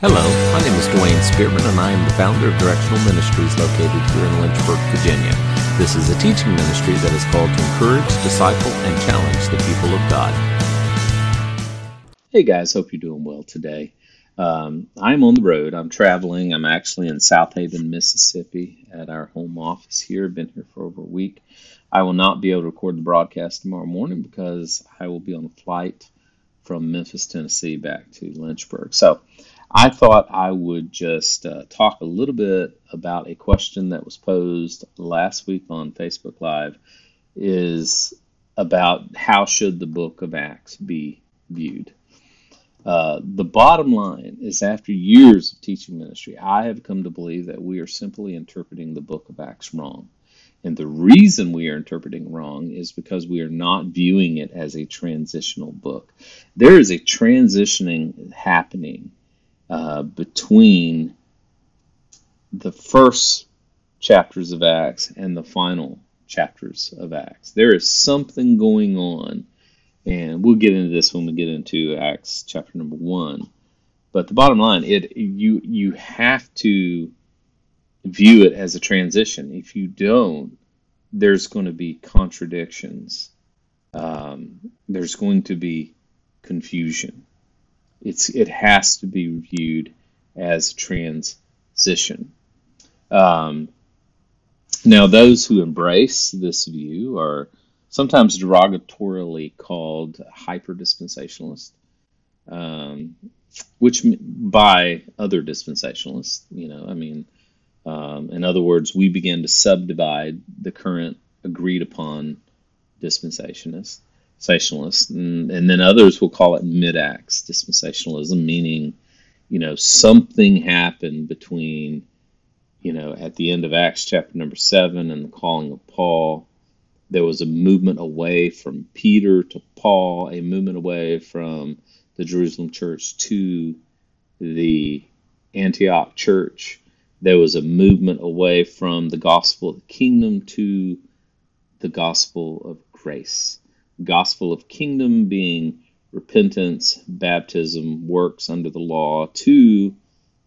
Hello, my name is Dwayne Spearman, and I am the founder of Directional Ministries located here in Lynchburg, Virginia. This is a teaching ministry that is called to encourage, disciple, and challenge the people of God. Hey guys, hope you're doing well today. Um, I'm on the road. I'm traveling. I'm actually in Southaven, Mississippi at our home office here. I've been here for over a week. I will not be able to record the broadcast tomorrow morning because I will be on a flight from Memphis, Tennessee back to Lynchburg. So I thought I would just uh, talk a little bit about a question that was posed last week on Facebook Live is about how should the book of Acts be viewed. Uh, the bottom line is after years of teaching ministry, I have come to believe that we are simply interpreting the book of Acts wrong. And the reason we are interpreting wrong is because we are not viewing it as a transitional book. There is a transitioning happening uh, between the first chapters of Acts and the final chapters of Acts. There is something going on, and we'll get into this when we get into Acts chapter number one. But the bottom line, it you you have to view it as a transition. If you don't, there's going to be contradictions. Um, there's going to be confusion. It's it has to be viewed as transition. Um, now, those who embrace this view are sometimes derogatorily called hyper dispensationalists, um, which by other dispensationalists, you know, I mean, um, in other words, we begin to subdivide the current agreed upon dispensationalists dispensationalists, and, and then others will call it mid-acts dispensationalism, meaning, you know, something happened between, you know, at the end of Acts chapter number seven and the calling of Paul. There was a movement away from Peter to Paul, a movement away from the Jerusalem church to the Antioch church. There was a movement away from the gospel of the kingdom to the gospel of grace gospel of kingdom being repentance, baptism, works under the law, to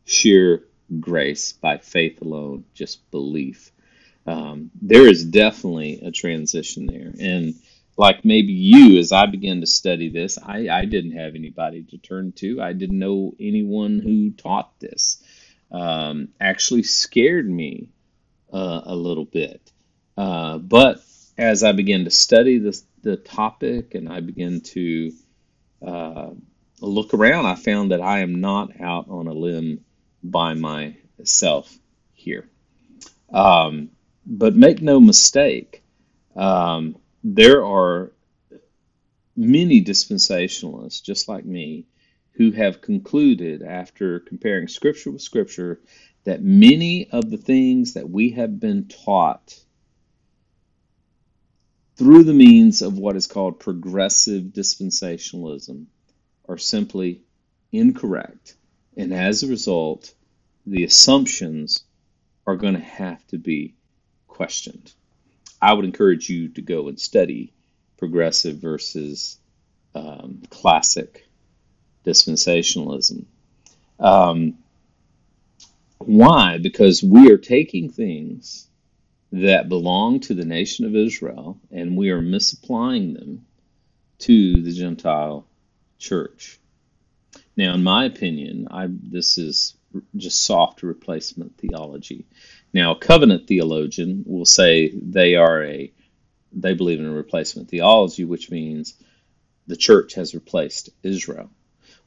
sheer grace by faith alone, just belief. Um, there is definitely a transition there. And like maybe you, as I began to study this, I, I didn't have anybody to turn to. I didn't know anyone who taught this. Um, actually scared me uh, a little bit. Uh, but as I began to study this, the topic and I began to uh, look around, I found that I am not out on a limb by myself here. Um, but make no mistake, um, there are many dispensationalists, just like me, who have concluded after comparing Scripture with Scripture that many of the things that we have been taught through the means of what is called progressive dispensationalism are simply incorrect. And as a result, the assumptions are going to have to be questioned. I would encourage you to go and study progressive versus um, classic dispensationalism. Um, why? Because we are taking things that belong to the nation of Israel, and we are misapplying them to the Gentile church. Now, in my opinion, I, this is just soft replacement theology. Now, a covenant theologian will say they are a they believe in a replacement theology, which means the church has replaced Israel.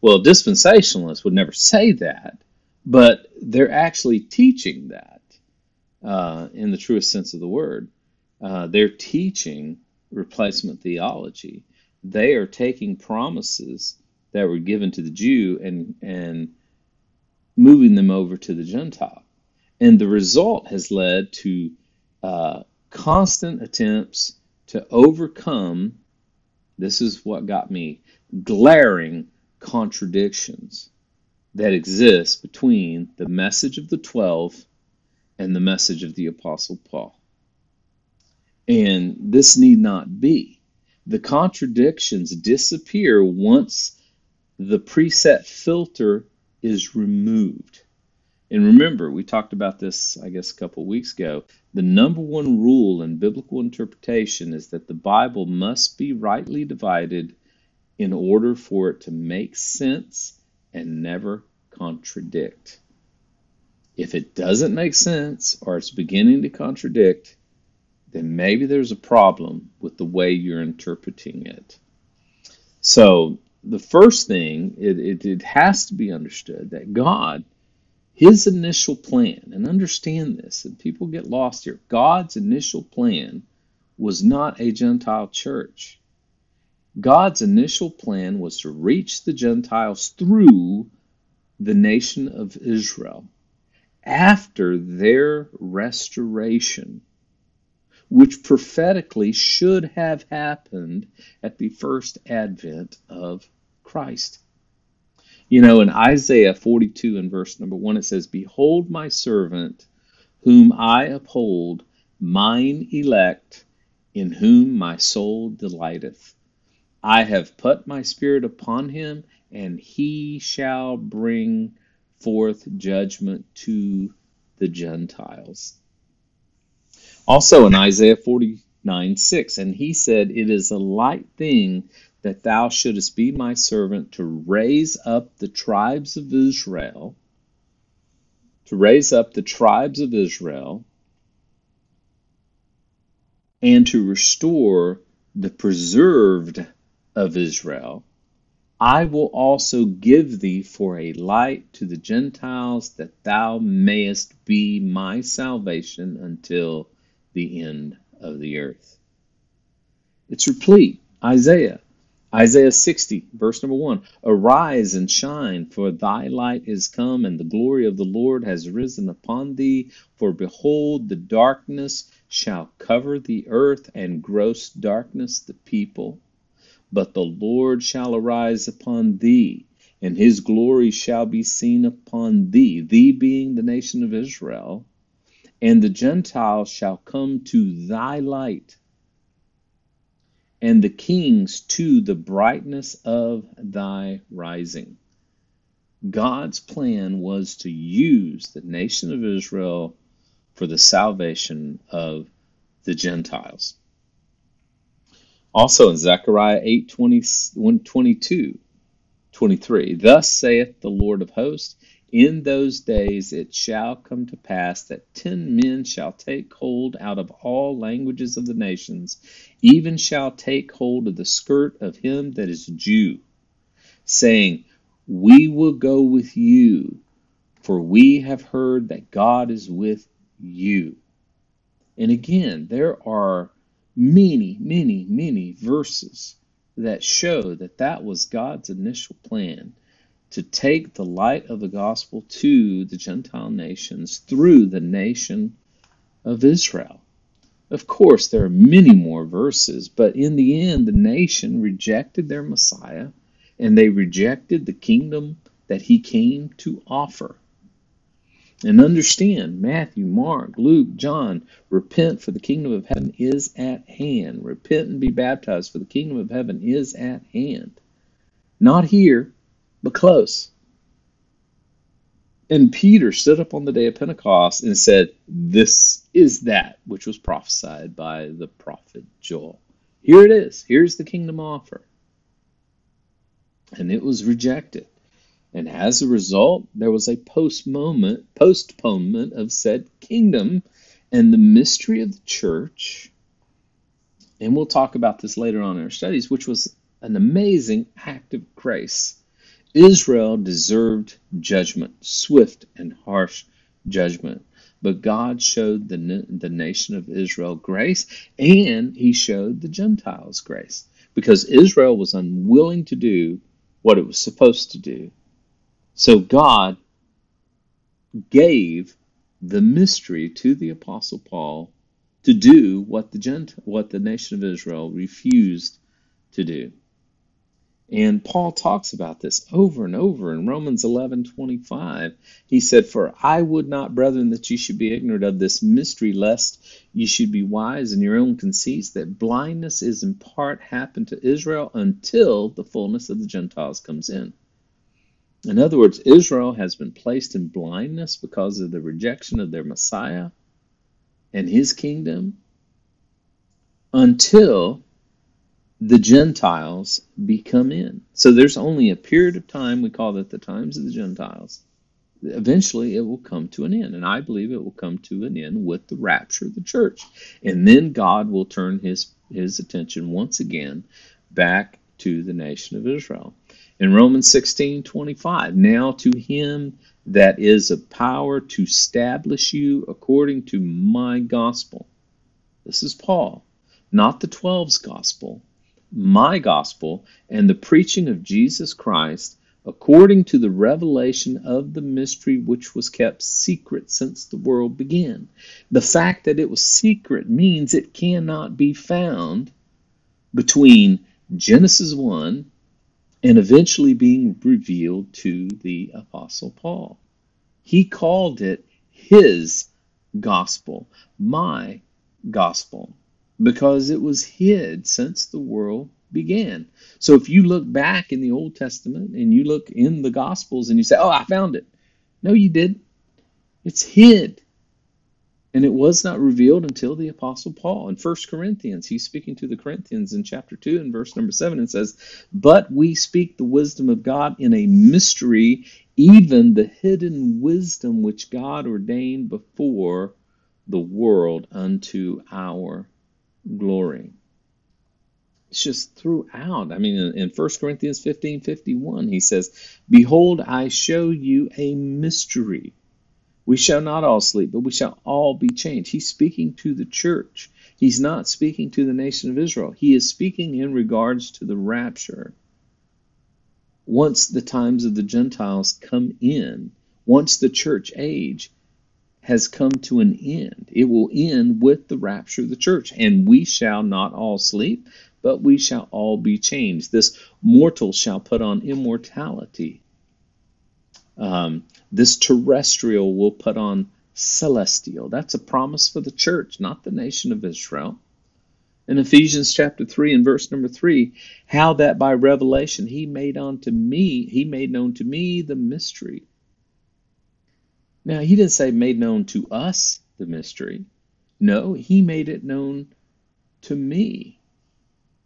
Well, dispensationalists would never say that, but they're actually teaching that uh, in the truest sense of the word. Uh, they're teaching replacement theology. They are taking promises that were given to the Jew and and moving them over to the Gentile, and the result has led to uh, constant attempts to overcome. This is what got me glaring contradictions that exist between the message of the twelve and the message of the Apostle Paul. And this need not be. The contradictions disappear once the preset filter is removed. And remember, we talked about this, I guess, a couple weeks ago. The number one rule in biblical interpretation is that the Bible must be rightly divided in order for it to make sense and never contradict. If it doesn't make sense or it's beginning to contradict, then maybe there's a problem with the way you're interpreting it. So, the first thing, it, it, it has to be understood that God, His initial plan, and understand this, and people get lost here, God's initial plan was not a Gentile church. God's initial plan was to reach the Gentiles through the nation of Israel after their restoration, which prophetically should have happened at the first advent of Christ. You know, in Isaiah 42 and verse number 1, it says, Behold my servant, whom I uphold, mine elect, in whom my soul delighteth. I have put my spirit upon him, and he shall bring forth judgment to the Gentiles. Also in Isaiah 49 6, and he said, It is a light thing that thou shouldest be my servant to raise up the tribes of Israel, to raise up the tribes of Israel, and to restore the preserved of Israel I will also give thee for a light to the Gentiles, that thou mayest be my salvation until the end of the earth. It's replete. Isaiah. Isaiah 60, verse number 1. Arise and shine, for thy light is come, and the glory of the Lord has risen upon thee. For behold, the darkness shall cover the earth, and gross darkness the people. But the Lord shall arise upon thee, and his glory shall be seen upon thee, thee being the nation of Israel, and the Gentiles shall come to thy light, and the kings to the brightness of thy rising. God's plan was to use the nation of Israel for the salvation of the Gentiles. Also in Zechariah 8 20, 22, 23, Thus saith the Lord of hosts, In those days it shall come to pass that ten men shall take hold out of all languages of the nations, even shall take hold of the skirt of him that is Jew, saying, We will go with you, for we have heard that God is with you. And again, there are many, many, many verses that show that that was God's initial plan to take the light of the gospel to the Gentile nations through the nation of Israel. Of course, there are many more verses, but in the end, the nation rejected their Messiah and they rejected the kingdom that he came to offer. And understand Matthew, Mark, Luke, John, repent for the kingdom of heaven is at hand. Repent and be baptized for the kingdom of heaven is at hand. Not here, but close. And Peter stood up on the day of Pentecost and said, This is that which was prophesied by the prophet Joel. Here it is. Here's the kingdom offer. And it was rejected. And as a result, there was a postponement, of said kingdom and the mystery of the church. And we'll talk about this later on in our studies, which was an amazing act of grace. Israel deserved judgment, swift and harsh judgment. But God showed the, the nation of Israel grace, and He showed the Gentiles grace. Because Israel was unwilling to do what it was supposed to do. So God gave the mystery to the apostle Paul to do what the Gent- what the nation of Israel refused to do. And Paul talks about this over and over in Romans 11:25. He said, "For I would not, brethren, that you should be ignorant of this mystery, lest you should be wise in your own conceits, that blindness is in part happened to Israel until the fullness of the Gentiles comes in." In other words, Israel has been placed in blindness because of the rejection of their Messiah and his kingdom until the Gentiles become in. So there's only a period of time, we call it the times of the Gentiles. Eventually it will come to an end, and I believe it will come to an end with the rapture of the church. And then God will turn his, his attention once again back to the nation of Israel. In Romans 16 25, now to him that is of power to establish you according to my gospel. This is Paul, not the Twelve's gospel, my gospel, and the preaching of Jesus Christ according to the revelation of the mystery which was kept secret since the world began. The fact that it was secret means it cannot be found between Genesis 1 and eventually being revealed to the Apostle Paul. He called it his gospel, my gospel because it was hid since the world began. So if you look back in the Old Testament and you look in the Gospels and you say, Oh, I found it. No, you didn't. It's hid. And it was not revealed until the Apostle Paul. In 1 Corinthians, he's speaking to the Corinthians in chapter 2 and verse number 7 and says, But we speak the wisdom of God in a mystery, even the hidden wisdom which God ordained before the world unto our glory. It's just throughout. I mean, in, in 1 Corinthians 15 51, he says, Behold, I show you a mystery. We shall not all sleep, but we shall all be changed. He's speaking to the church. He's not speaking to the nation of Israel. He is speaking in regards to the rapture. Once the times of the Gentiles come in, once the church age, has come to an end. It will end with the rapture of the church, and we shall not all sleep, but we shall all be changed. This mortal shall put on immortality. Um, this terrestrial will put on celestial. That's a promise for the church, not the nation of Israel. In Ephesians chapter 3 and verse number 3, how that by revelation he made unto me, he made known to me the mystery now, he didn't say made known to us the mystery. No, he made it known to me.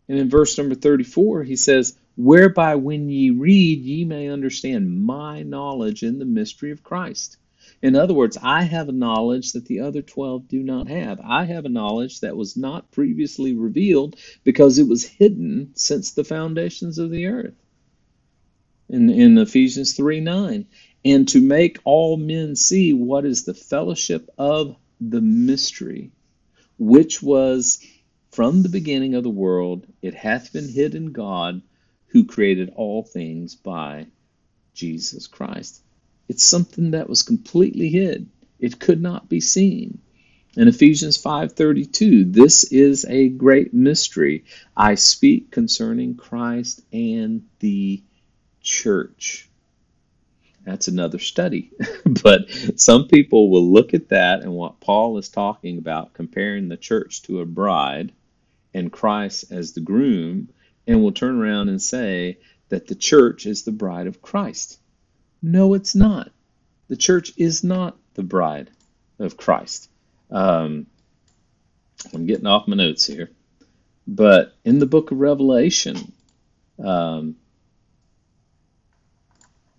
And in verse number 34, he says, Whereby when ye read, ye may understand my knowledge in the mystery of Christ. In other words, I have a knowledge that the other 12 do not have. I have a knowledge that was not previously revealed because it was hidden since the foundations of the earth. In, in Ephesians 3 9 and to make all men see what is the fellowship of the mystery, which was from the beginning of the world, it hath been hid in God, who created all things by Jesus Christ. It's something that was completely hid. It could not be seen. In Ephesians 5:32, this is a great mystery. I speak concerning Christ and the church. That's another study. but some people will look at that and what Paul is talking about, comparing the church to a bride and Christ as the groom, and will turn around and say that the church is the bride of Christ. No, it's not. The church is not the bride of Christ. Um, I'm getting off my notes here. But in the book of Revelation, um,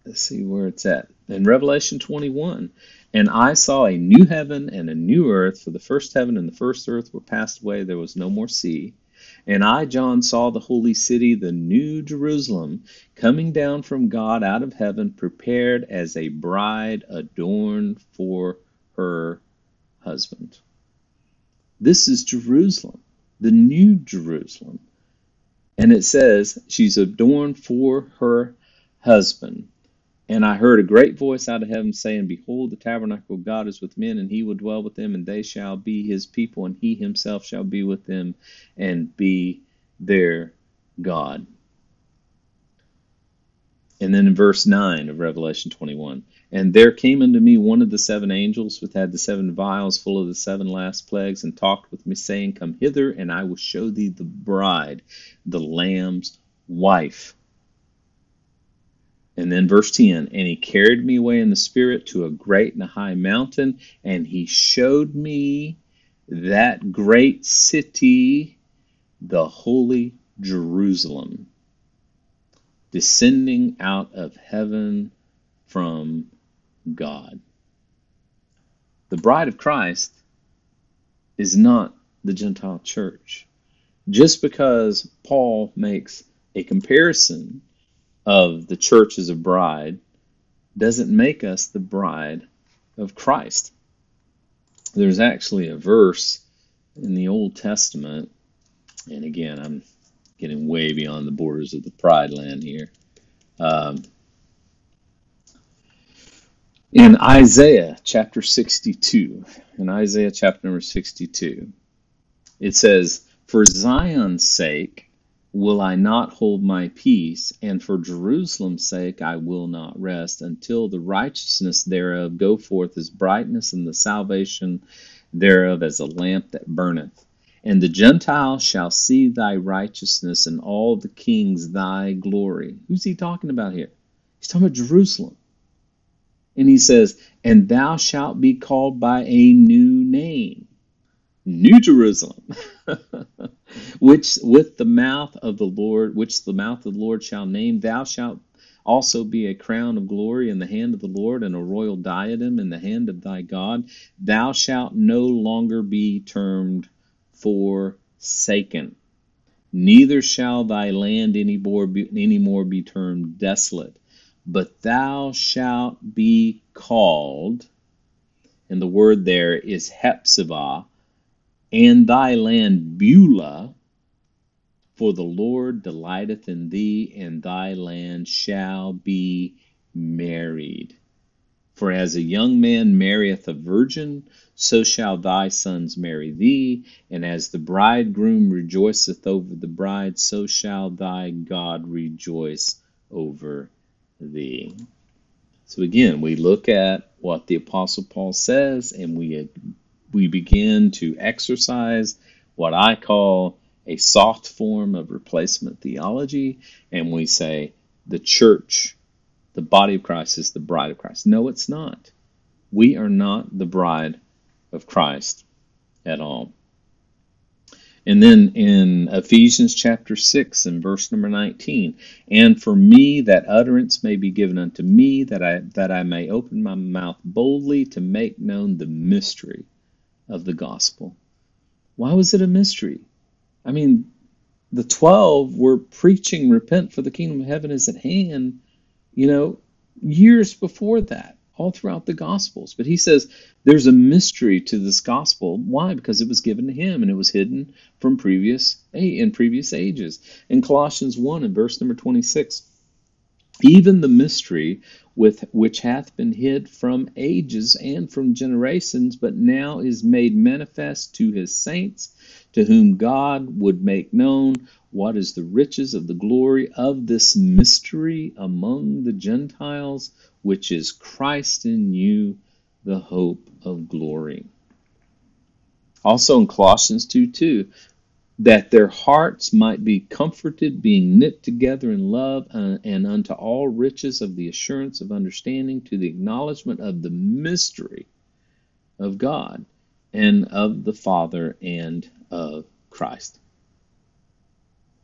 let's see where it's at. In Revelation 21, and I saw a new heaven and a new earth, for the first heaven and the first earth were passed away, there was no more sea. And I, John, saw the holy city, the new Jerusalem, coming down from God out of heaven, prepared as a bride adorned for her husband. This is Jerusalem, the new Jerusalem. And it says she's adorned for her husband. And I heard a great voice out of heaven saying, Behold, the tabernacle of God is with men, and he will dwell with them, and they shall be his people, and he himself shall be with them and be their God. And then in verse 9 of Revelation 21, and there came unto me one of the seven angels, which had the seven vials full of the seven last plagues, and talked with me, saying, Come hither, and I will show thee the bride, the Lamb's wife. And then verse 10 And he carried me away in the Spirit to a great and a high mountain, and he showed me that great city, the holy Jerusalem, descending out of heaven from God. The bride of Christ is not the Gentile church. Just because Paul makes a comparison of the church as a bride doesn't make us the bride of Christ. There's actually a verse in the Old Testament, and again, I'm getting way beyond the borders of the pride land here. Um, in Isaiah chapter 62, in Isaiah chapter number 62, it says, For Zion's sake, will I not hold my peace, and for Jerusalem's sake I will not rest, until the righteousness thereof go forth as brightness, and the salvation thereof as a lamp that burneth. And the Gentiles shall see thy righteousness, and all the kings thy glory. Who's he talking about here? He's talking about Jerusalem. And he says, And thou shalt be called by a new name New Jerusalem, which with the mouth of the Lord, which the mouth of the Lord shall name, thou shalt also be a crown of glory in the hand of the Lord, and a royal diadem in the hand of thy God. Thou shalt no longer be termed forsaken, neither shall thy land any more be, any more be termed desolate, but thou shalt be called, and the word there is Hephzibah, and thy land Beulah, for the Lord delighteth in thee, and thy land shall be married. For as a young man marrieth a virgin, so shall thy sons marry thee, and as the bridegroom rejoiceth over the bride, so shall thy God rejoice over thee. So again, we look at what the Apostle Paul says, and we we begin to exercise what I call a soft form of replacement theology, and we say the church, the body of Christ, is the bride of Christ. No, it's not. We are not the bride of Christ at all. And then in Ephesians chapter 6 and verse number 19, and for me that utterance may be given unto me, that I, that I may open my mouth boldly to make known the mystery of the gospel. Why was it a mystery? I mean, the 12 were preaching, repent for the kingdom of heaven is at hand, you know, years before that, all throughout the gospels. But he says there's a mystery to this gospel. Why? Because it was given to him and it was hidden from previous a in previous ages. In Colossians 1 and verse number 26, even the mystery with which hath been hid from ages and from generations, but now is made manifest to his saints, to whom God would make known what is the riches of the glory of this mystery among the Gentiles, which is Christ in you, the hope of glory. Also in Colossians 2 2, that their hearts might be comforted, being knit together in love, uh, and unto all riches of the assurance of understanding, to the acknowledgement of the mystery of God and of the Father and of Christ.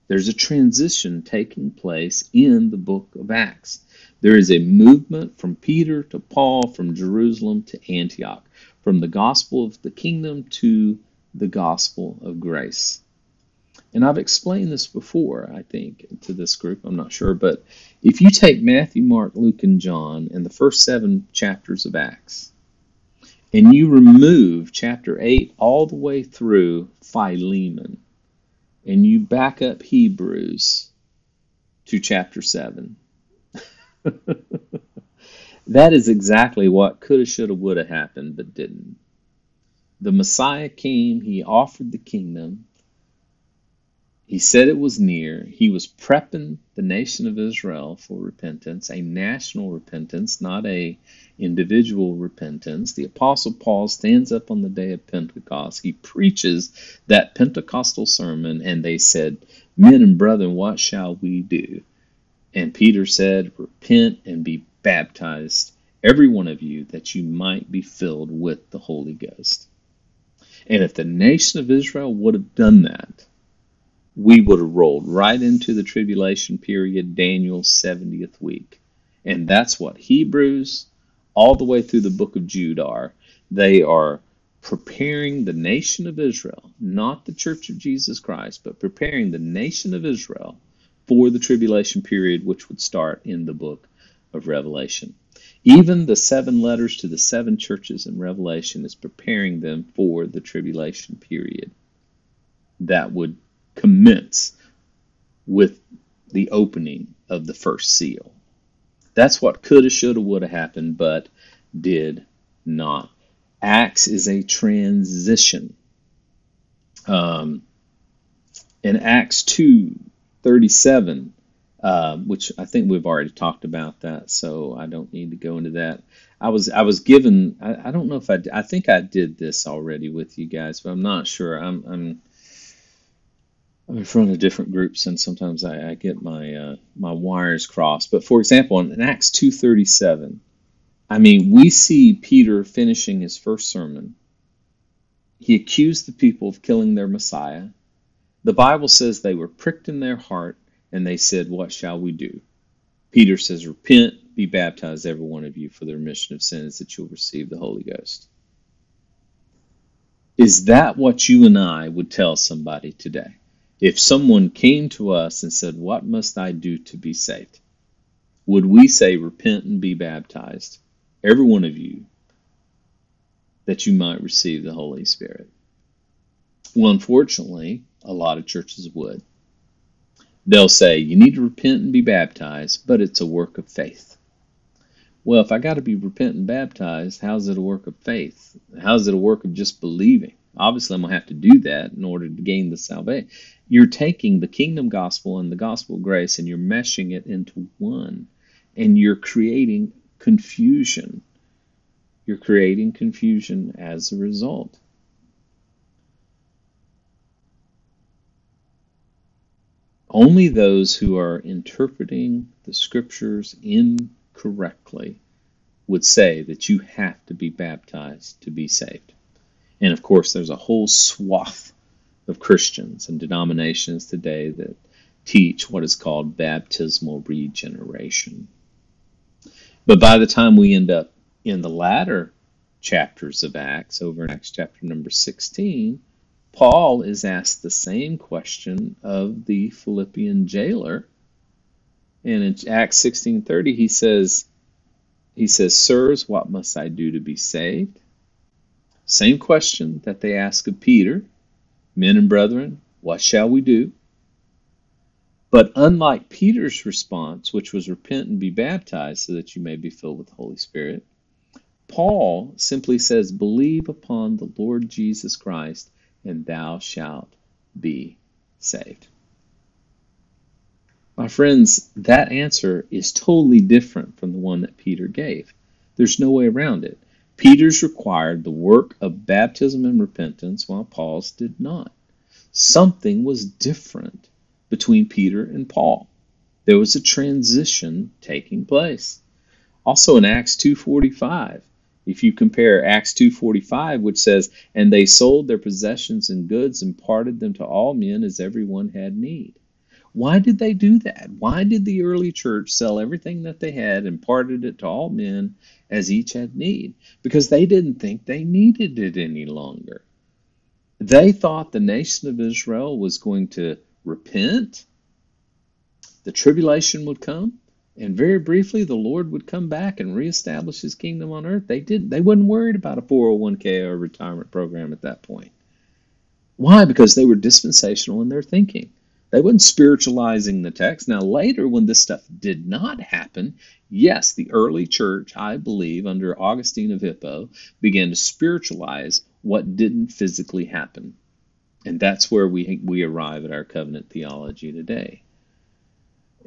There's a transition taking place in the book of Acts. There is a movement from Peter to Paul, from Jerusalem to Antioch, from the gospel of the kingdom to the gospel of grace. And I've explained this before, I think, to this group, I'm not sure, but if you take Matthew, Mark, Luke, and John and the first seven chapters of Acts, and you remove chapter 8 all the way through Philemon, and you back up Hebrews to chapter 7, that is exactly what coulda, shoulda, woulda happened, but didn't. The Messiah came, he offered the kingdom, he said it was near. He was prepping the nation of Israel for repentance, a national repentance, not a individual repentance. The apostle Paul stands up on the day of Pentecost. He preaches that Pentecostal sermon and they said, "Men and brethren, what shall we do?" And Peter said, Repent and be baptized, every one of you, that you might be filled with the Holy Ghost. And if the nation of Israel would have done that, we would have rolled right into the tribulation period, Daniel's 70th week. And that's what Hebrews, all the way through the book of Jude, are. They are preparing the nation of Israel, not the church of Jesus Christ, but preparing the nation of Israel for the tribulation period, which would start in the book of Revelation. Even the seven letters to the seven churches in Revelation is preparing them for the tribulation period that would commence with the opening of the first seal. That's what coulda, shoulda, woulda happened, but did not. Acts is a transition. Um, in Acts 2 37, uh, which I think we've already talked about that, so I don't need to go into that. I was I was given I, I don't know if I I think I did this already with you guys, but I'm not sure. I'm I'm I'm in front of different groups, and sometimes I, I get my uh, my wires crossed. But for example, in Acts two thirty seven, I mean, we see Peter finishing his first sermon. He accused the people of killing their Messiah. The Bible says they were pricked in their heart and they said, What shall we do? Peter says, Repent, be baptized, every one of you, for the remission of sins, that you'll receive the Holy Ghost. Is that what you and I would tell somebody today? If someone came to us and said, What must I do to be saved? Would we say, Repent and be baptized? every one of you, that you might receive the Holy Spirit. Well, unfortunately, a lot of churches would. They'll say, you need to repent and be baptized, but it's a work of faith. Well, if I got to be repent and baptized, how's it a work of faith? How's it a work of just believing? Obviously, I'm going to have to do that in order to gain the salvation. You're taking the kingdom gospel and the gospel grace and you're meshing it into one. And you're creating confusion. You're creating confusion as a result. Only those who are interpreting the scriptures incorrectly would say that you have to be baptized to be saved. And of course, there's a whole swath of Christians and denominations today that teach what is called baptismal regeneration. But by the time we end up in the latter chapters of Acts, over in Acts chapter number 16, Paul is asked the same question of the Philippian jailer. And in Acts 16:30 he says he says, "Sirs, what must I do to be saved?" Same question that they ask of Peter, "Men and brethren, what shall we do?" But unlike Peter's response, which was repent and be baptized so that you may be filled with the Holy Spirit, Paul simply says, Believe upon the Lord Jesus Christ, and thou shalt be saved. My friends, that answer is totally different from the one that Peter gave. There's no way around it. Peter's required the work of baptism and repentance, while Paul's did not. Something was different between Peter and Paul. There was a transition taking place. Also in Acts 2:45, if you compare Acts 2:45 which says, "And they sold their possessions and goods and parted them to all men as everyone had need." Why did they do that? Why did the early church sell everything that they had and parted it to all men as each had need? Because they didn't think they needed it any longer. They thought the nation of Israel was going to repent, the tribulation would come, and very briefly the Lord would come back and reestablish his kingdom on earth. They didn't they wasn't worried about a 401k or a retirement program at that point. Why? Because they were dispensational in their thinking. They weren't spiritualizing the text. Now, later, when this stuff did not happen, yes, the early church, I believe, under Augustine of Hippo, began to spiritualize what didn't physically happen. And that's where we, we arrive at our covenant theology today.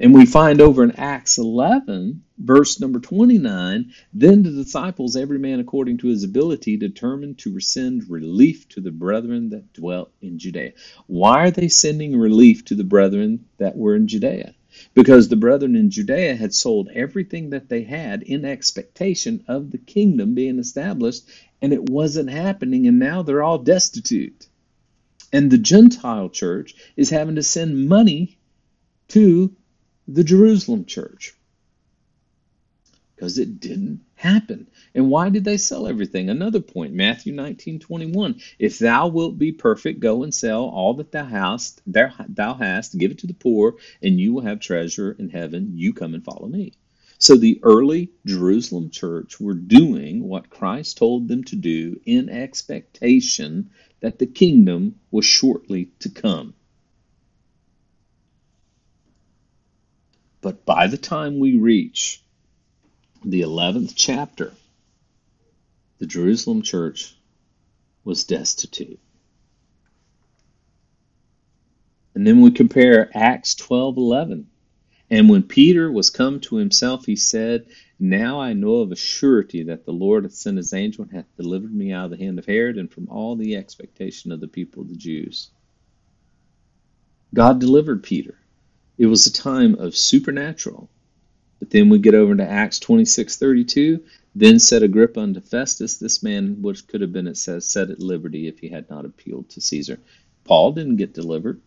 And we find over in Acts 11, verse number 29, then the disciples, every man according to his ability, determined to send relief to the brethren that dwelt in Judea. Why are they sending relief to the brethren that were in Judea? because the brethren in Judea had sold everything that they had in expectation of the kingdom being established, and it wasn't happening, and now they're all destitute. And the Gentile church is having to send money to the Jerusalem church because it didn't happen. And why did they sell everything? Another point, Matthew 19, 21. If thou wilt be perfect, go and sell all that thou hast, there thou hast, give it to the poor, and you will have treasure in heaven. You come and follow me. So the early Jerusalem church were doing what Christ told them to do in expectation that the kingdom was shortly to come. But by the time we reach the 11th chapter, the Jerusalem church was destitute. And then we compare Acts 12:11. And when Peter was come to himself, he said, Now I know of a surety that the Lord hath sent his angel and hath delivered me out of the hand of Herod and from all the expectation of the people of the Jews. God delivered Peter. It was a time of supernatural. But then we get over to Acts 26:32. Then said Agrippa unto Festus, This man which could have been, it says, set at liberty if he had not appealed to Caesar. Paul didn't get delivered.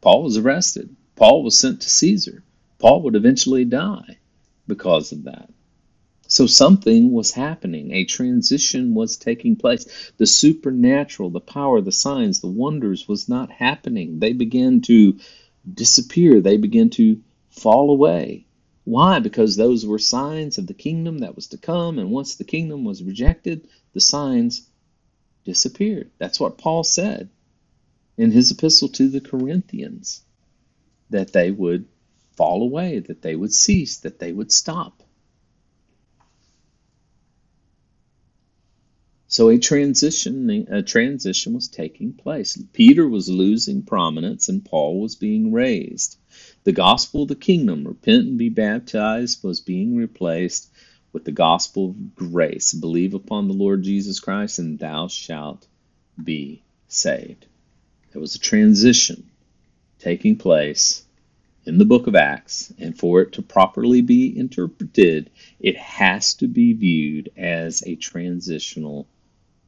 Paul was arrested. Paul was sent to Caesar. Paul would eventually die because of that. So something was happening. A transition was taking place. The supernatural, the power, the signs, the wonders was not happening. They began to disappear. They begin to fall away. Why? Because those were signs of the kingdom that was to come. And once the kingdom was rejected, the signs disappeared. That's what Paul said in his epistle to the Corinthians that they would fall away, that they would cease, that they would stop. So a transition, a transition was taking place. Peter was losing prominence and Paul was being raised. The gospel of the kingdom, repent and be baptized, was being replaced with the gospel of grace. Believe upon the Lord Jesus Christ and thou shalt be saved. There was a transition taking place in the book of Acts, and for it to properly be interpreted, it has to be viewed as a transitional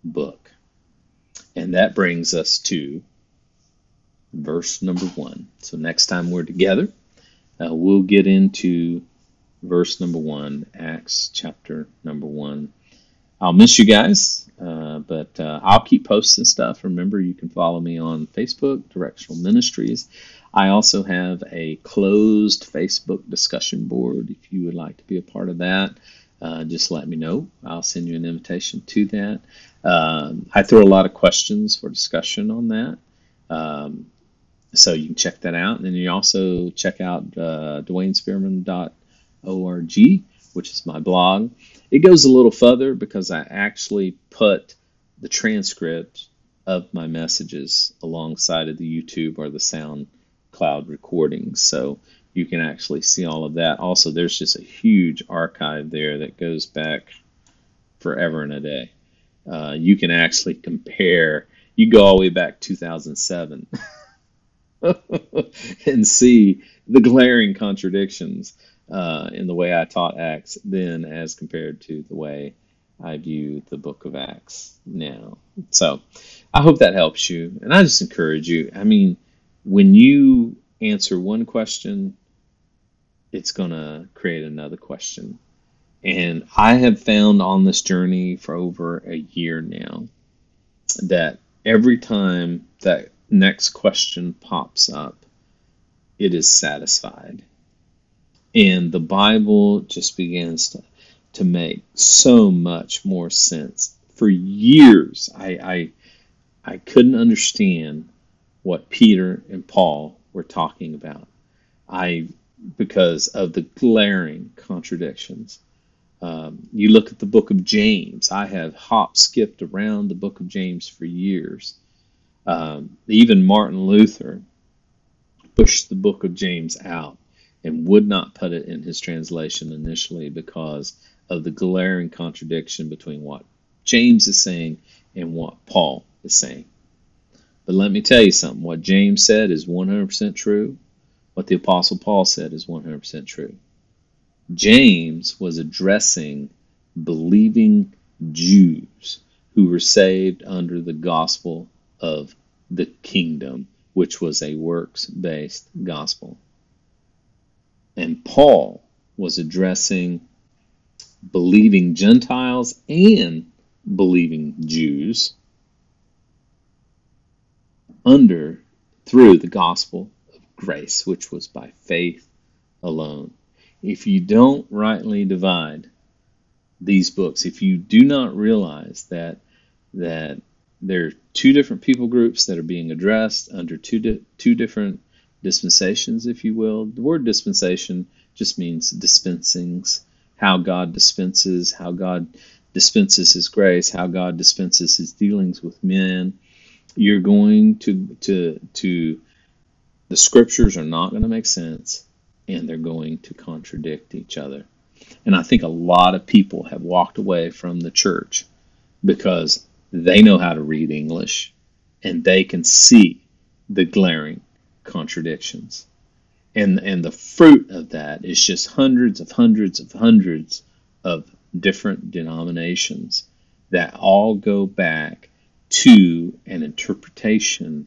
book. And that brings us to verse number one. So next time we're together, uh, we'll get into verse number one, Acts chapter number one. I'll miss you guys, uh, but uh, I'll keep posting stuff. Remember, you can follow me on Facebook, Directional Ministries. I also have a closed Facebook discussion board. If you would like to be a part of that, uh, just let me know. I'll send you an invitation to that. Um, I throw a lot of questions for discussion on that. Um, so you can check that out. And then you also check out uh, DwayneSpearman.org, which is my blog. It goes a little further because I actually put the transcript of my messages alongside of the YouTube or the sound cloud recordings. So you can actually see all of that. Also, there's just a huge archive there that goes back forever and a day. Uh, you can actually compare, you go all the way back 2007 and see the glaring contradictions uh, in the way I taught Acts then as compared to the way I view the book of Acts now. So I hope that helps you. And I just encourage you. I mean, when you answer one question, it's going to create another question. And I have found on this journey for over a year now that every time that next question pops up, it is satisfied. And the Bible just begins to, to make so much more sense. For years, I, I, I couldn't understand what Peter and Paul were talking about. I because of the glaring contradictions. Um, you look at the book of James. I have hop skipped around the book of James for years. Um, even Martin Luther pushed the book of James out and would not put it in his translation initially because of the glaring contradiction between what James is saying and what Paul is saying. But let me tell you something what James said is 100% true. what the Apostle Paul said is 100% true. James was addressing believing Jews who were saved under the gospel of the kingdom, which was a works based gospel. And Paul was addressing believing Gentiles and believing Jews under through the gospel of grace, which was by faith alone. If you don't rightly divide these books, if you do not realize that that there are two different people groups that are being addressed under two di- two different dispensations, if you will. The word dispensation just means dispensings, how God dispenses, how God dispenses His grace, how God dispenses His dealings with men. You're going to to to the scriptures are not going to make sense, and they're going to contradict each other. And I think a lot of people have walked away from the church because they know how to read English and they can see the glaring contradictions. And, and the fruit of that is just hundreds of hundreds of hundreds of different denominations that all go back to an interpretation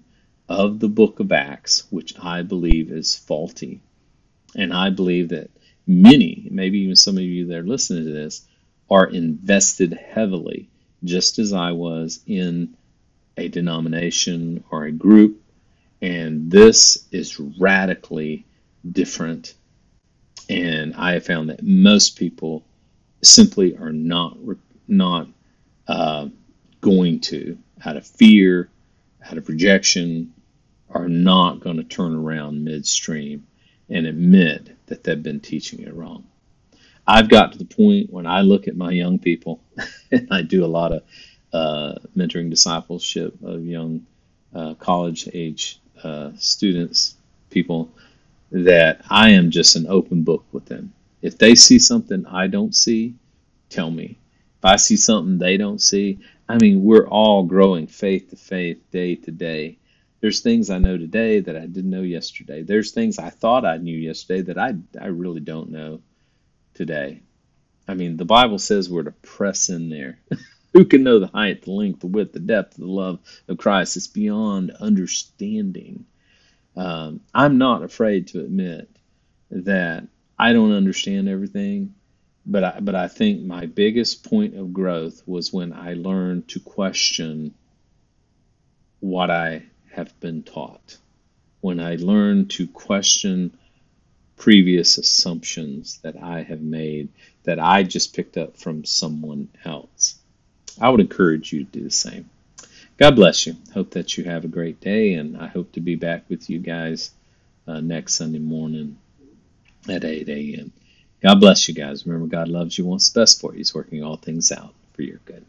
of the book of Acts, which I believe is faulty. And I believe that many, maybe even some of you that are listening to this, are invested heavily, just as I was in a denomination or a group. And this is radically different. And I have found that most people simply are not not uh, going to, out of fear, out of rejection, are not going to turn around midstream and admit that they've been teaching it wrong. I've got to the point when I look at my young people, and I do a lot of uh, mentoring discipleship of young uh, college age uh, students, people, that I am just an open book with them. If they see something I don't see, tell me. If I see something they don't see, I mean, we're all growing faith to faith, day to day. There's things I know today that I didn't know yesterday. There's things I thought I knew yesterday that I, I really don't know today. I mean, the Bible says we're to press in there. Who can know the height, the length, the width, the depth, the love of Christ? It's beyond understanding. Um, I'm not afraid to admit that I don't understand everything, but I, but I think my biggest point of growth was when I learned to question what I have been taught. When I learn to question previous assumptions that I have made that I just picked up from someone else. I would encourage you to do the same. God bless you. Hope that you have a great day, and I hope to be back with you guys uh, next Sunday morning at 8 a.m. God bless you guys. Remember, God loves you, wants the best for you. He's working all things out for your good.